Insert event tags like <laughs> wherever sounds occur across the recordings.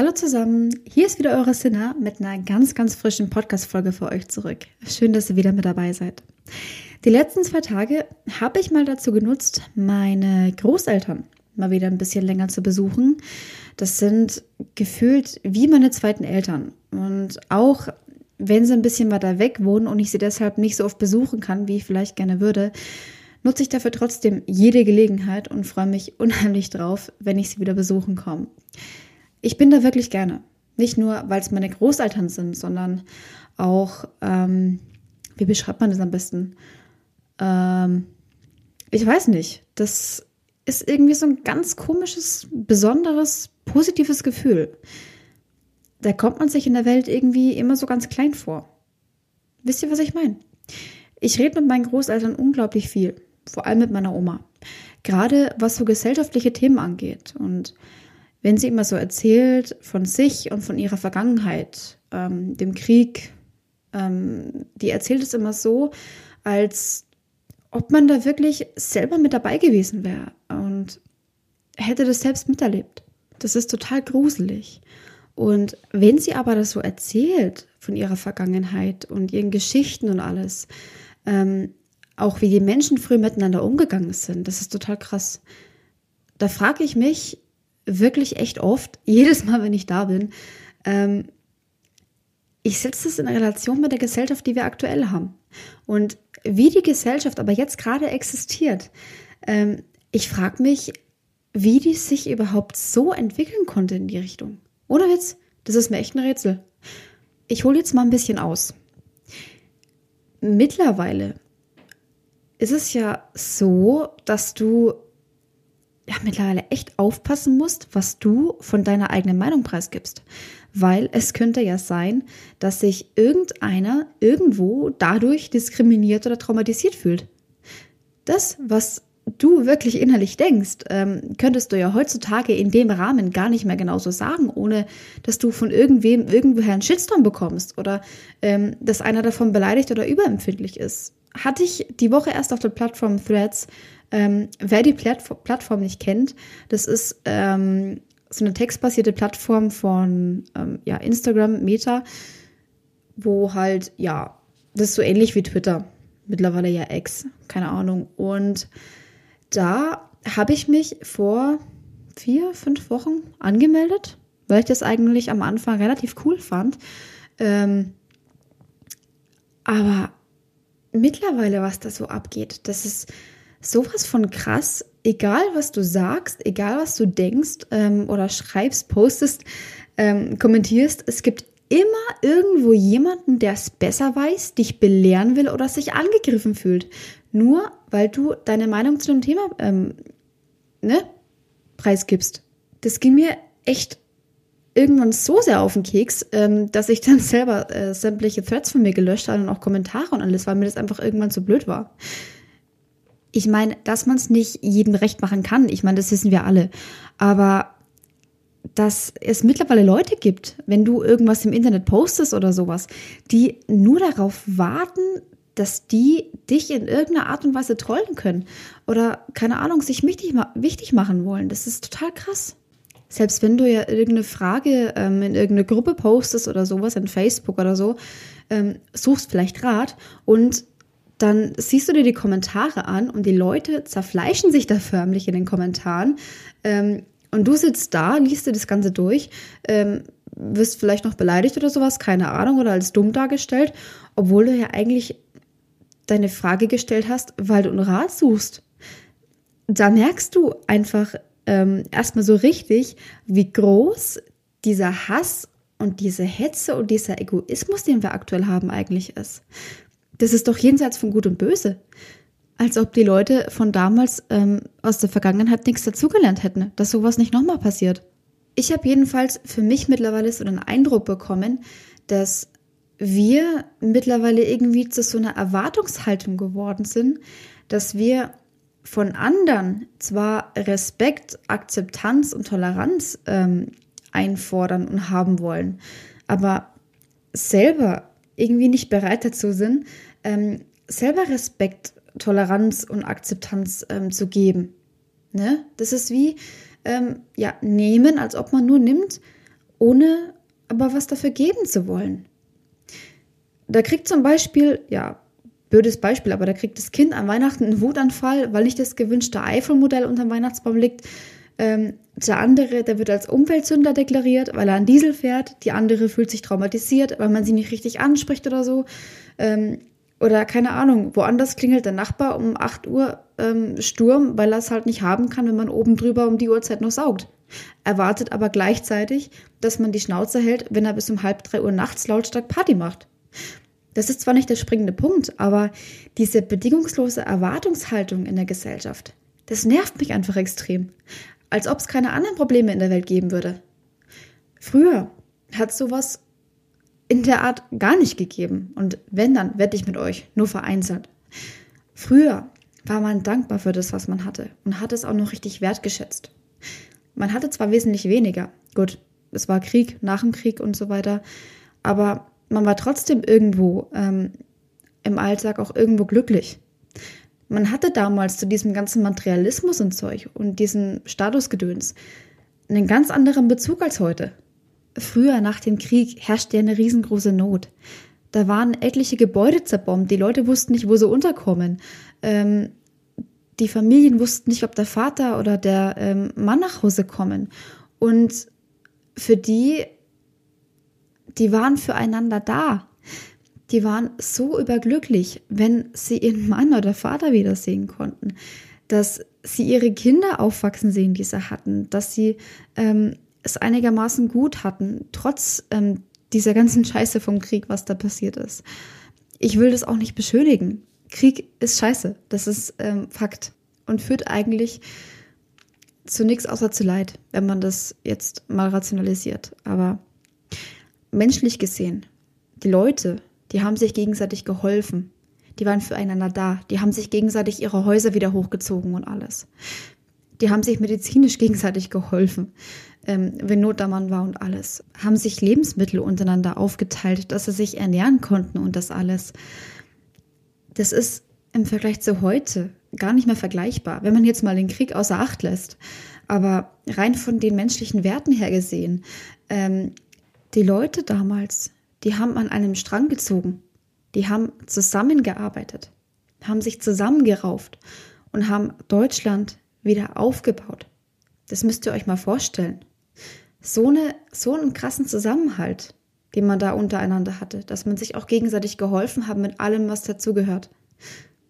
Hallo zusammen, hier ist wieder eure Sinner mit einer ganz, ganz frischen Podcast-Folge für euch zurück. Schön, dass ihr wieder mit dabei seid. Die letzten zwei Tage habe ich mal dazu genutzt, meine Großeltern mal wieder ein bisschen länger zu besuchen. Das sind gefühlt wie meine zweiten Eltern. Und auch wenn sie ein bisschen weiter weg wohnen und ich sie deshalb nicht so oft besuchen kann, wie ich vielleicht gerne würde, nutze ich dafür trotzdem jede Gelegenheit und freue mich <laughs> unheimlich drauf, wenn ich sie wieder besuchen komme. Ich bin da wirklich gerne. Nicht nur, weil es meine Großeltern sind, sondern auch, ähm, wie beschreibt man das am besten? Ähm, ich weiß nicht. Das ist irgendwie so ein ganz komisches, besonderes, positives Gefühl. Da kommt man sich in der Welt irgendwie immer so ganz klein vor. Wisst ihr, was ich meine? Ich rede mit meinen Großeltern unglaublich viel, vor allem mit meiner Oma. Gerade was so gesellschaftliche Themen angeht. Und wenn sie immer so erzählt von sich und von ihrer Vergangenheit, ähm, dem Krieg, ähm, die erzählt es immer so, als ob man da wirklich selber mit dabei gewesen wäre und hätte das selbst miterlebt. Das ist total gruselig. Und wenn sie aber das so erzählt von ihrer Vergangenheit und ihren Geschichten und alles, ähm, auch wie die Menschen früher miteinander umgegangen sind, das ist total krass. Da frage ich mich, wirklich echt oft, <laughs> jedes Mal, wenn ich da bin, ähm, ich setze das in Relation mit der Gesellschaft, die wir aktuell haben. Und wie die Gesellschaft aber jetzt gerade existiert, ähm, ich frage mich, wie die sich überhaupt so entwickeln konnte in die Richtung. Oder jetzt, das ist mir echt ein Rätsel. Ich hole jetzt mal ein bisschen aus. Mittlerweile ist es ja so, dass du ja, mittlerweile echt aufpassen musst, was du von deiner eigenen Meinung preisgibst. Weil es könnte ja sein, dass sich irgendeiner irgendwo dadurch diskriminiert oder traumatisiert fühlt. Das, was du wirklich innerlich denkst, ähm, könntest du ja heutzutage in dem Rahmen gar nicht mehr genauso sagen, ohne dass du von irgendwem irgendwoher einen Shitstorm bekommst oder ähm, dass einer davon beleidigt oder überempfindlich ist. Hatte ich die Woche erst auf der Plattform Threads ähm, wer die Plattform nicht kennt, das ist ähm, so eine textbasierte Plattform von ähm, ja, Instagram, Meta, wo halt, ja, das ist so ähnlich wie Twitter. Mittlerweile ja Ex, keine Ahnung. Und da habe ich mich vor vier, fünf Wochen angemeldet, weil ich das eigentlich am Anfang relativ cool fand. Ähm, aber mittlerweile, was da so abgeht, das ist sowas von krass, egal was du sagst, egal was du denkst ähm, oder schreibst, postest, ähm, kommentierst, es gibt immer irgendwo jemanden, der es besser weiß, dich belehren will oder sich angegriffen fühlt. Nur weil du deine Meinung zu dem Thema ähm, ne, preisgibst. Das ging mir echt irgendwann so sehr auf den Keks, ähm, dass ich dann selber äh, sämtliche Threads von mir gelöscht habe und auch Kommentare und alles, weil mir das einfach irgendwann zu blöd war ich meine, dass man es nicht jedem recht machen kann, ich meine, das wissen wir alle. Aber dass es mittlerweile Leute gibt, wenn du irgendwas im Internet postest oder sowas, die nur darauf warten, dass die dich in irgendeiner Art und Weise trollen können oder keine Ahnung, sich wichtig, wichtig machen wollen. Das ist total krass. Selbst wenn du ja irgendeine Frage ähm, in irgendeine Gruppe postest oder sowas, in Facebook oder so, ähm, suchst vielleicht Rat und dann siehst du dir die Kommentare an und die Leute zerfleischen sich da förmlich in den Kommentaren. Ähm, und du sitzt da, liest dir das Ganze durch, ähm, wirst vielleicht noch beleidigt oder sowas, keine Ahnung, oder als dumm dargestellt, obwohl du ja eigentlich deine Frage gestellt hast, weil du einen Rat suchst. Da merkst du einfach ähm, erstmal so richtig, wie groß dieser Hass und diese Hetze und dieser Egoismus, den wir aktuell haben, eigentlich ist. Das ist doch jenseits von Gut und Böse. Als ob die Leute von damals ähm, aus der Vergangenheit nichts dazugelernt hätten, dass sowas nicht nochmal passiert. Ich habe jedenfalls für mich mittlerweile so einen Eindruck bekommen, dass wir mittlerweile irgendwie zu so einer Erwartungshaltung geworden sind, dass wir von anderen zwar Respekt, Akzeptanz und Toleranz ähm, einfordern und haben wollen, aber selber irgendwie nicht bereit dazu sind, ähm, selber Respekt, Toleranz und Akzeptanz ähm, zu geben. Ne? Das ist wie ähm, ja, nehmen, als ob man nur nimmt ohne aber was dafür geben zu wollen. Da kriegt zum Beispiel, ja, blödes Beispiel, aber da kriegt das Kind an Weihnachten einen Wutanfall, weil nicht das gewünschte iPhone-Modell unter dem Weihnachtsbaum liegt. Ähm, der andere, der wird als Umweltsünder deklariert, weil er einen Diesel fährt. Die andere fühlt sich traumatisiert, weil man sie nicht richtig anspricht oder so. Ähm, oder keine Ahnung, woanders klingelt der Nachbar um 8 Uhr ähm, Sturm, weil er es halt nicht haben kann, wenn man oben drüber um die Uhrzeit noch saugt. Erwartet aber gleichzeitig, dass man die Schnauze hält, wenn er bis um halb drei Uhr nachts lautstark Party macht. Das ist zwar nicht der springende Punkt, aber diese bedingungslose Erwartungshaltung in der Gesellschaft, das nervt mich einfach extrem. Als ob es keine anderen Probleme in der Welt geben würde. Früher hat sowas in der Art gar nicht gegeben. Und wenn, dann wette ich mit euch, nur vereinzelt. Früher war man dankbar für das, was man hatte und hat es auch noch richtig wertgeschätzt. Man hatte zwar wesentlich weniger, gut, es war Krieg, nach dem Krieg und so weiter, aber man war trotzdem irgendwo ähm, im Alltag auch irgendwo glücklich. Man hatte damals zu diesem ganzen Materialismus und Zeug und diesem Statusgedöns einen ganz anderen Bezug als heute. Früher nach dem Krieg herrschte eine riesengroße Not. Da waren etliche Gebäude zerbombt, die Leute wussten nicht, wo sie unterkommen. Ähm, die Familien wussten nicht, ob der Vater oder der ähm, Mann nach Hause kommen. Und für die, die waren füreinander da. Die waren so überglücklich, wenn sie ihren <laughs> Mann oder Vater wiedersehen konnten, dass sie ihre Kinder aufwachsen sehen, die sie hatten, dass sie ähm, es einigermaßen gut hatten, trotz ähm, dieser ganzen <laughs> Scheiße vom Krieg, was da passiert ist. Ich will das auch nicht beschönigen. Krieg ist scheiße, das ist ähm, Fakt und führt eigentlich zu nichts außer zu Leid, wenn man das jetzt mal rationalisiert. Aber menschlich gesehen, die Leute, die haben sich gegenseitig geholfen. Die waren füreinander da. Die haben sich gegenseitig ihre Häuser wieder hochgezogen und alles. Die haben sich medizinisch <laughs> gegenseitig geholfen ähm, wenn Not am Mann war und alles, haben sich Lebensmittel untereinander aufgeteilt, dass sie sich ernähren konnten und das alles. Das ist im Vergleich zu heute gar nicht mehr vergleichbar, wenn man jetzt mal den Krieg außer Acht lässt. Aber rein von den menschlichen Werten her gesehen, ähm, die Leute damals, die haben an einem Strang gezogen, die haben zusammengearbeitet, haben sich zusammengerauft und haben Deutschland wieder aufgebaut. Das müsst ihr euch mal vorstellen so, eine, so einen krassen Zusammenhalt, den man da untereinander hatte, dass man sich auch gegenseitig geholfen hat mit allem, was dazugehört.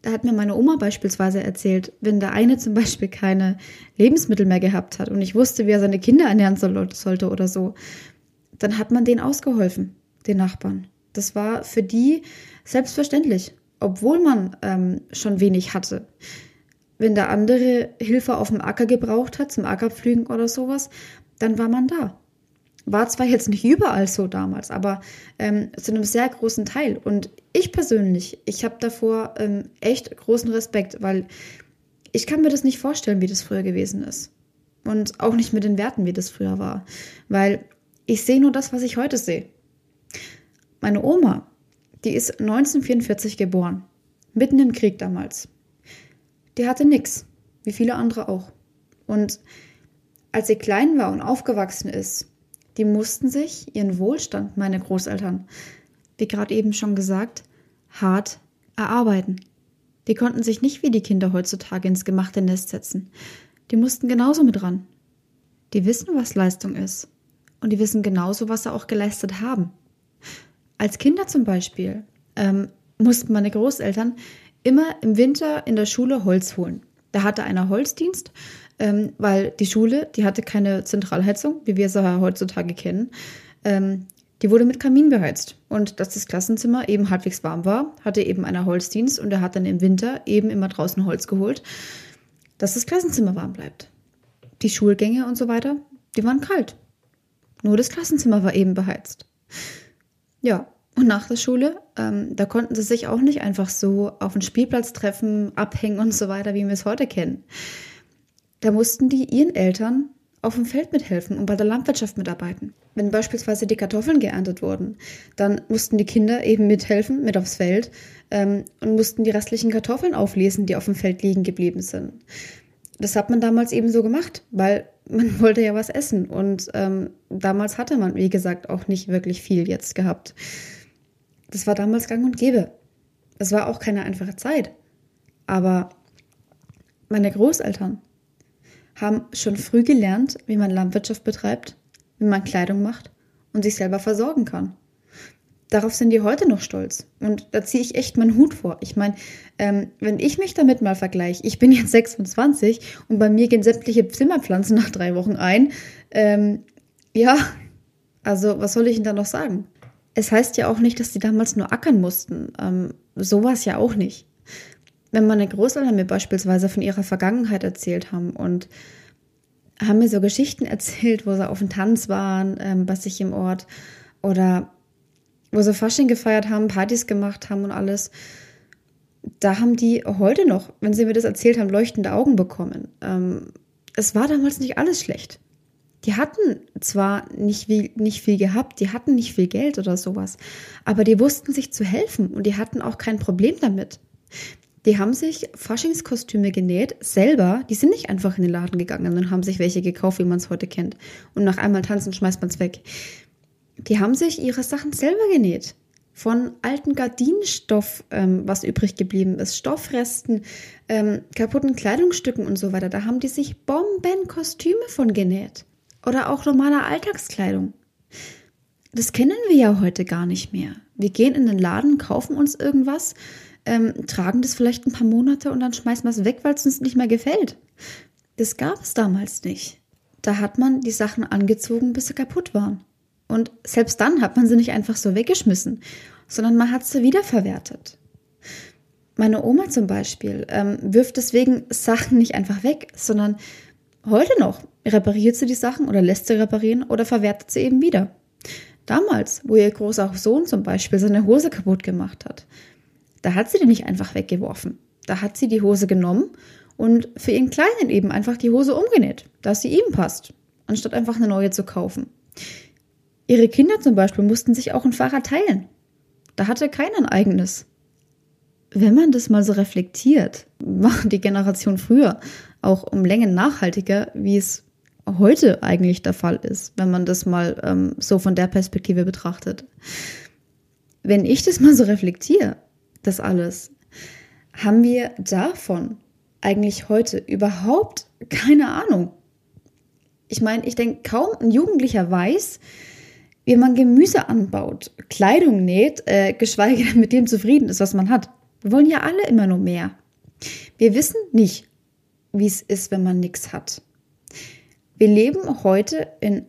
Da hat mir meine Oma beispielsweise erzählt, wenn der eine zum Beispiel keine Lebensmittel mehr gehabt hat und ich wusste, wie er seine Kinder ernähren soll, sollte oder so, dann hat man denen ausgeholfen, den Nachbarn. Das war für die selbstverständlich, obwohl man ähm, schon wenig hatte. Wenn der andere Hilfe auf dem Acker gebraucht hat, zum Ackerpflügen oder sowas, dann war man da. War zwar jetzt nicht überall so damals, aber ähm, zu einem sehr großen Teil. Und ich persönlich, ich habe davor ähm, echt großen Respekt, weil ich kann mir das nicht vorstellen, wie das früher gewesen ist. Und auch nicht mit den Werten, wie das früher war. Weil ich sehe nur das, was ich heute sehe. Meine Oma, die ist 1944 geboren. Mitten im Krieg damals. Die hatte nichts. Wie viele andere auch. Und als sie klein war und aufgewachsen ist, die mussten sich ihren Wohlstand, meine Großeltern, wie gerade eben schon gesagt, hart erarbeiten. Die konnten sich nicht wie die Kinder heutzutage ins gemachte Nest setzen. Die mussten genauso mit ran. Die wissen, was Leistung ist. Und die wissen genauso, was sie auch geleistet haben. Als Kinder zum Beispiel ähm, mussten meine Großeltern immer im Winter in der Schule Holz holen. Da hatte einer Holzdienst ähm, weil die Schule, die hatte keine Zentralheizung, wie wir ja heutzutage kennen. Ähm, die wurde mit Kamin beheizt. Und dass das Klassenzimmer eben halbwegs warm war, hatte eben einer Holzdienst und er hat dann im Winter eben immer draußen Holz geholt, dass das Klassenzimmer warm bleibt. Die Schulgänge und so weiter, die waren kalt. Nur das Klassenzimmer war eben beheizt. Ja, und nach der Schule, ähm, da konnten sie sich auch nicht einfach so auf den Spielplatz treffen, abhängen und so weiter, wie wir es heute kennen. Da mussten die ihren Eltern auf dem Feld mithelfen und bei der Landwirtschaft mitarbeiten. Wenn beispielsweise die Kartoffeln geerntet wurden, dann mussten die Kinder eben mithelfen, mit aufs Feld ähm, und mussten die restlichen Kartoffeln auflesen, die auf dem Feld liegen geblieben sind. Das hat man damals eben so gemacht, weil man <laughs> wollte ja was essen. Und ähm, damals hatte man, wie gesagt, auch nicht wirklich viel jetzt gehabt. Das war damals gang und gäbe. Es war auch keine einfache Zeit. Aber meine Großeltern haben schon früh gelernt, wie man Landwirtschaft betreibt, wie man Kleidung macht und sich selber versorgen kann darauf sind die heute noch stolz. Und da ziehe ich echt meinen Hut vor. Ich meine, ähm, wenn ich mich damit mal vergleiche, ich bin jetzt <laughs> 26 und bei mir gehen sämtliche Zimmerpflanzen nach drei Wochen ein. Ähm, ja, also was soll ich Ihnen da noch sagen? Es heißt ja auch nicht, dass die damals nur ackern mussten. Ähm, so war es ja auch nicht. Wenn meine Großeltern mir beispielsweise von ihrer Vergangenheit erzählt haben und haben mir so Geschichten erzählt, wo sie auf dem Tanz waren, ähm, bei sich im Ort oder wo sie Fasching gefeiert haben, Partys gemacht haben und alles, da haben die heute noch, wenn sie mir das erzählt haben, leuchtende Augen bekommen. Ähm, es war damals nicht alles schlecht. Die hatten zwar nicht viel, nicht viel gehabt, die hatten nicht viel Geld oder sowas, aber die wussten sich zu helfen und die hatten auch kein Problem damit. Die haben sich Faschingskostüme genäht, selber. Die sind nicht einfach in den Laden gegangen und haben sich welche gekauft, wie man es heute kennt. Und nach einmal tanzen schmeißt man es weg die haben sich ihre Sachen selber genäht. Von alten Gardinenstoff, ähm, was übrig geblieben ist, Stoffresten, ähm, kaputten Kleidungsstücken und so weiter. Da haben die sich Bombenkostüme von genäht. Oder auch normale Alltagskleidung. Das kennen wir ja heute gar nicht mehr. Wir gehen in den Laden, kaufen uns irgendwas, ähm, tragen das vielleicht ein paar Monate und dann schmeißen wir es weg, weil es uns nicht mehr gefällt. Das gab es damals nicht. Da hat man die Sachen angezogen, bis sie kaputt waren. Und selbst dann hat man sie nicht einfach so weggeschmissen, sondern man hat sie wiederverwertet. Meine Oma zum Beispiel ähm, wirft deswegen Sachen nicht einfach weg, sondern heute noch repariert sie die Sachen oder lässt sie reparieren oder verwertet sie eben wieder. Damals, wo ihr großer Sohn zum Beispiel seine Hose kaputt gemacht hat, da hat sie die nicht einfach weggeworfen. Da hat sie die Hose genommen und für ihren Kleinen eben einfach die Hose umgenäht, dass sie ihm passt, anstatt einfach eine neue zu kaufen. Ihre Kinder zum Beispiel mussten sich auch ein Fahrrad teilen. Da hatte keiner ein eigenes. Wenn man das mal so reflektiert, war die Generation früher auch um Längen nachhaltiger, wie es heute eigentlich der Fall ist, wenn man das mal ähm, so von der Perspektive betrachtet. Wenn ich das mal so reflektiere, das alles, haben wir davon eigentlich heute überhaupt keine Ahnung. Ich meine, ich denke, kaum ein Jugendlicher weiß, wie man Gemüse anbaut, Kleidung näht, äh, geschweige denn mit dem zufrieden ist, was man hat. Wir wollen ja alle immer nur mehr. Wir wissen nicht, wie es ist, wenn man nichts hat. Wir leben heute in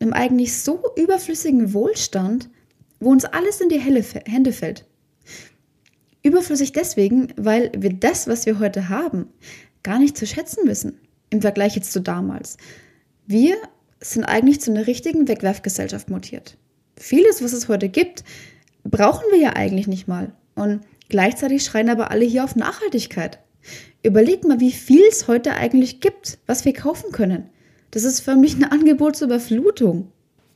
einem eigentlich so überflüssigen Wohlstand, wo uns alles in die Hände fällt. Überflüssig deswegen, weil wir das, was wir heute haben, gar nicht zu schätzen wissen im Vergleich jetzt zu damals. Wir sind eigentlich zu einer richtigen Wegwerfgesellschaft mutiert. Vieles, was es heute gibt, brauchen wir ja eigentlich nicht mal. Und gleichzeitig schreien aber alle hier auf Nachhaltigkeit. Überlegt mal, wie viel es heute eigentlich gibt, was wir kaufen können. Das ist förmlich eine Angebotsüberflutung.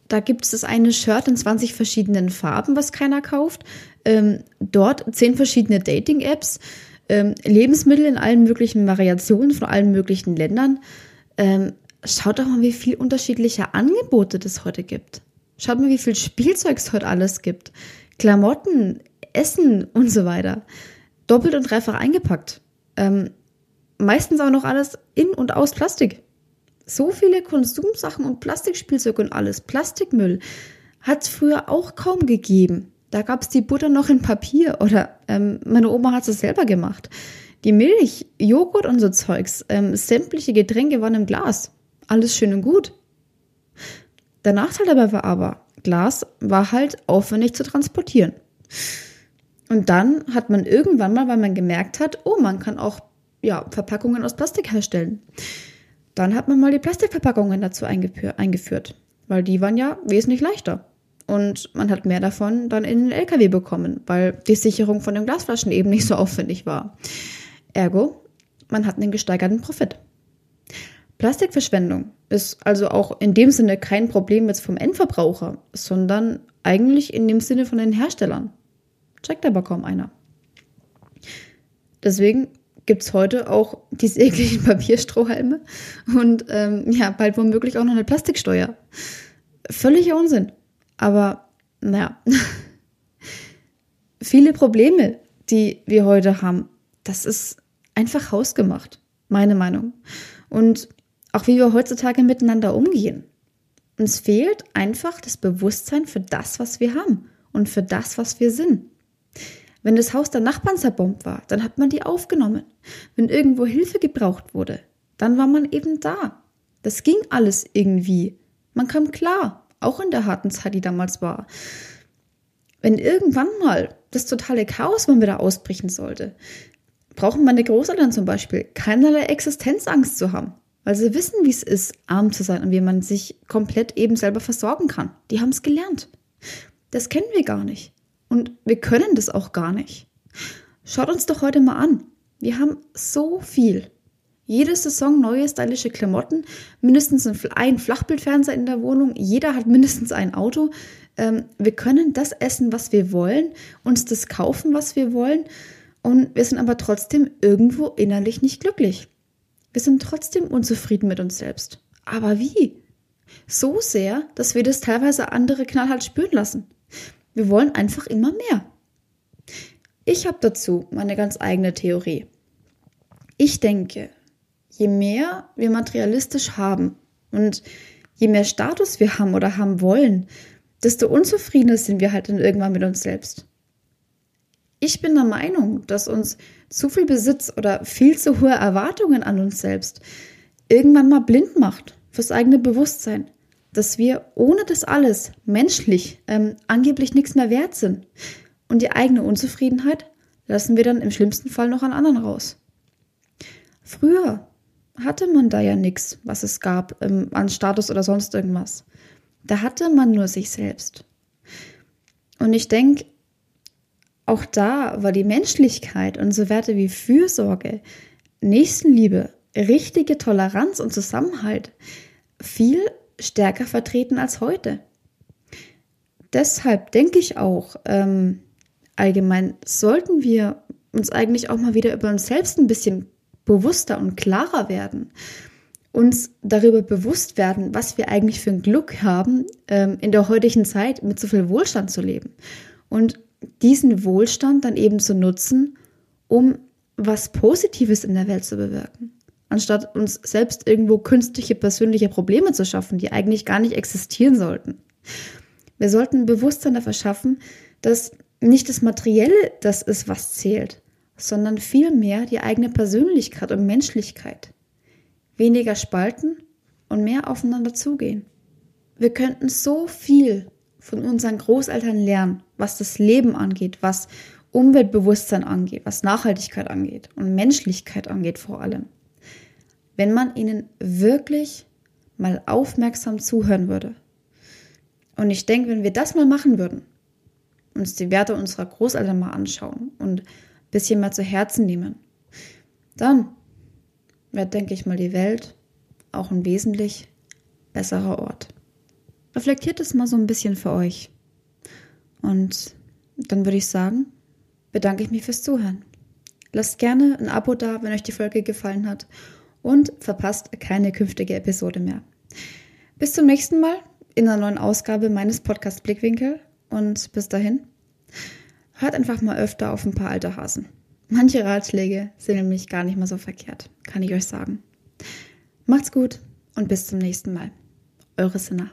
Da gibt es das eine Shirt in 20 verschiedenen Farben, was keiner kauft. Ähm, dort 10 verschiedene Dating-Apps. Ähm, Lebensmittel in allen möglichen Variationen von allen möglichen Ländern. Ähm, Schaut doch mal, wie viel unterschiedliche Angebote es heute gibt. Schaut mal, wie viel Spielzeug es heute alles gibt. Klamotten, Essen und so weiter. Doppelt und dreifach eingepackt. Ähm, meistens auch noch alles in und aus Plastik. So viele Konsumsachen und Plastikspielzeug und alles. Plastikmüll hat es früher auch kaum gegeben. Da gab es die Butter noch in Papier oder ähm, meine Oma hat es selber gemacht. Die Milch, Joghurt und so Zeugs, ähm, sämtliche Getränke waren im Glas. Alles schön und gut. Der Nachteil dabei war aber, Glas war halt aufwendig zu transportieren. Und dann hat man irgendwann mal, weil man gemerkt hat, oh, man kann auch ja, Verpackungen aus Plastik herstellen. Dann hat man mal die Plastikverpackungen dazu eingeführt, weil die waren ja wesentlich leichter. Und man hat mehr davon dann in den LKW bekommen, weil die Sicherung von den Glasflaschen eben nicht so <laughs> aufwendig war. Ergo, man hat einen gesteigerten Profit. Plastikverschwendung ist also auch in dem Sinne kein Problem jetzt vom Endverbraucher, sondern eigentlich in dem Sinne von den Herstellern. Checkt aber kaum einer. Deswegen gibt es heute auch diese <laughs> ekligen Papierstrohhalme und ähm, ja, bald womöglich auch noch eine Plastiksteuer. Völliger Unsinn. Aber naja, <laughs> viele Probleme, die wir heute haben, das ist einfach hausgemacht, meine Meinung. Und auch wie wir heutzutage miteinander umgehen. Uns fehlt einfach das Bewusstsein für das, was wir haben und für das, was wir sind. Wenn das Haus der Nachbarn zerbombt war, dann hat man die aufgenommen. Wenn irgendwo Hilfe gebraucht wurde, dann war man eben da. Das ging alles irgendwie. Man kam klar, auch in der harten Zeit, die damals war. Wenn irgendwann mal das totale Chaos mal wieder ausbrechen sollte, brauchen meine Großeltern zum Beispiel keinerlei Existenzangst zu haben, weil sie wissen, wie es ist, arm zu sein und wie man sich komplett eben selber versorgen kann. Die haben es gelernt. Das kennen wir gar nicht. Und wir können das auch gar nicht. Schaut uns doch heute mal an. Wir haben so viel. Jede Saison neue stylische Klamotten, mindestens ein Flachbildfernseher in der Wohnung, jeder hat <laughs> mindestens ein Auto. Ähm, wir können das essen, was wir wollen, uns das kaufen, was wir wollen und wir sind aber trotzdem irgendwo innerlich nicht glücklich. Wir sind trotzdem unzufrieden mit uns selbst. Aber wie? So sehr, dass wir das teilweise andere knallhart spüren lassen. Wir wollen einfach immer mehr. Ich habe dazu meine ganz eigene Theorie. Ich denke, je mehr wir materialistisch haben und je mehr Status wir haben oder haben wollen, desto unzufriedener sind wir halt dann irgendwann mit uns selbst. Ich bin der Meinung, dass uns zu viel Besitz oder viel zu hohe Erwartungen an uns selbst irgendwann mal blind macht fürs eigene Bewusstsein, dass wir ohne das alles menschlich ähm, angeblich nichts mehr wert sind. Und die eigene Unzufriedenheit lassen wir dann im schlimmsten Fall noch an anderen raus. Früher hatte man da ja nichts, was es gab ähm, an Status oder sonst irgendwas. Da hatte man nur sich selbst. Und ich denke, auch da war die Menschlichkeit und so Werte wie Fürsorge, Nächstenliebe, richtige Toleranz und Zusammenhalt viel stärker vertreten als heute. Deshalb denke ich auch, ähm, allgemein sollten wir uns eigentlich auch mal wieder über uns selbst ein bisschen bewusster und klarer werden. Uns darüber bewusst werden, was wir eigentlich für ein Glück haben, ähm, in der heutigen Zeit mit so viel Wohlstand zu leben. Und diesen Wohlstand dann eben zu nutzen, um was Positives in der Welt zu bewirken. Anstatt uns selbst irgendwo künstliche persönliche Probleme zu schaffen, die eigentlich gar nicht existieren sollten. Wir sollten Bewusstsein dafür schaffen, dass nicht das Materielle das ist, was zählt, sondern vielmehr die eigene Persönlichkeit und Menschlichkeit. Weniger spalten und mehr aufeinander zugehen. Wir könnten so viel von unseren Großeltern lernen, was das Leben angeht, was Umweltbewusstsein angeht, was Nachhaltigkeit angeht und Menschlichkeit angeht vor allem. Wenn man ihnen wirklich mal aufmerksam zuhören würde. Und ich denke, wenn wir das mal machen würden, uns die Werte unserer Großeltern mal anschauen und ein bisschen mal zu Herzen nehmen, dann wäre, denke ich mal, die Welt auch ein wesentlich besserer Ort. Reflektiert es mal so ein bisschen für euch. Und dann würde ich sagen, bedanke ich mich fürs Zuhören. Lasst gerne ein Abo da, wenn euch die Folge gefallen hat und verpasst keine künftige Episode mehr. Bis zum nächsten Mal in einer neuen Ausgabe meines Podcasts Blickwinkel und bis dahin, hört einfach mal öfter auf ein paar alte Hasen. Manche Ratschläge sind nämlich gar nicht mal so verkehrt, kann ich euch sagen. Macht's gut und bis zum nächsten Mal. Eure Sinna.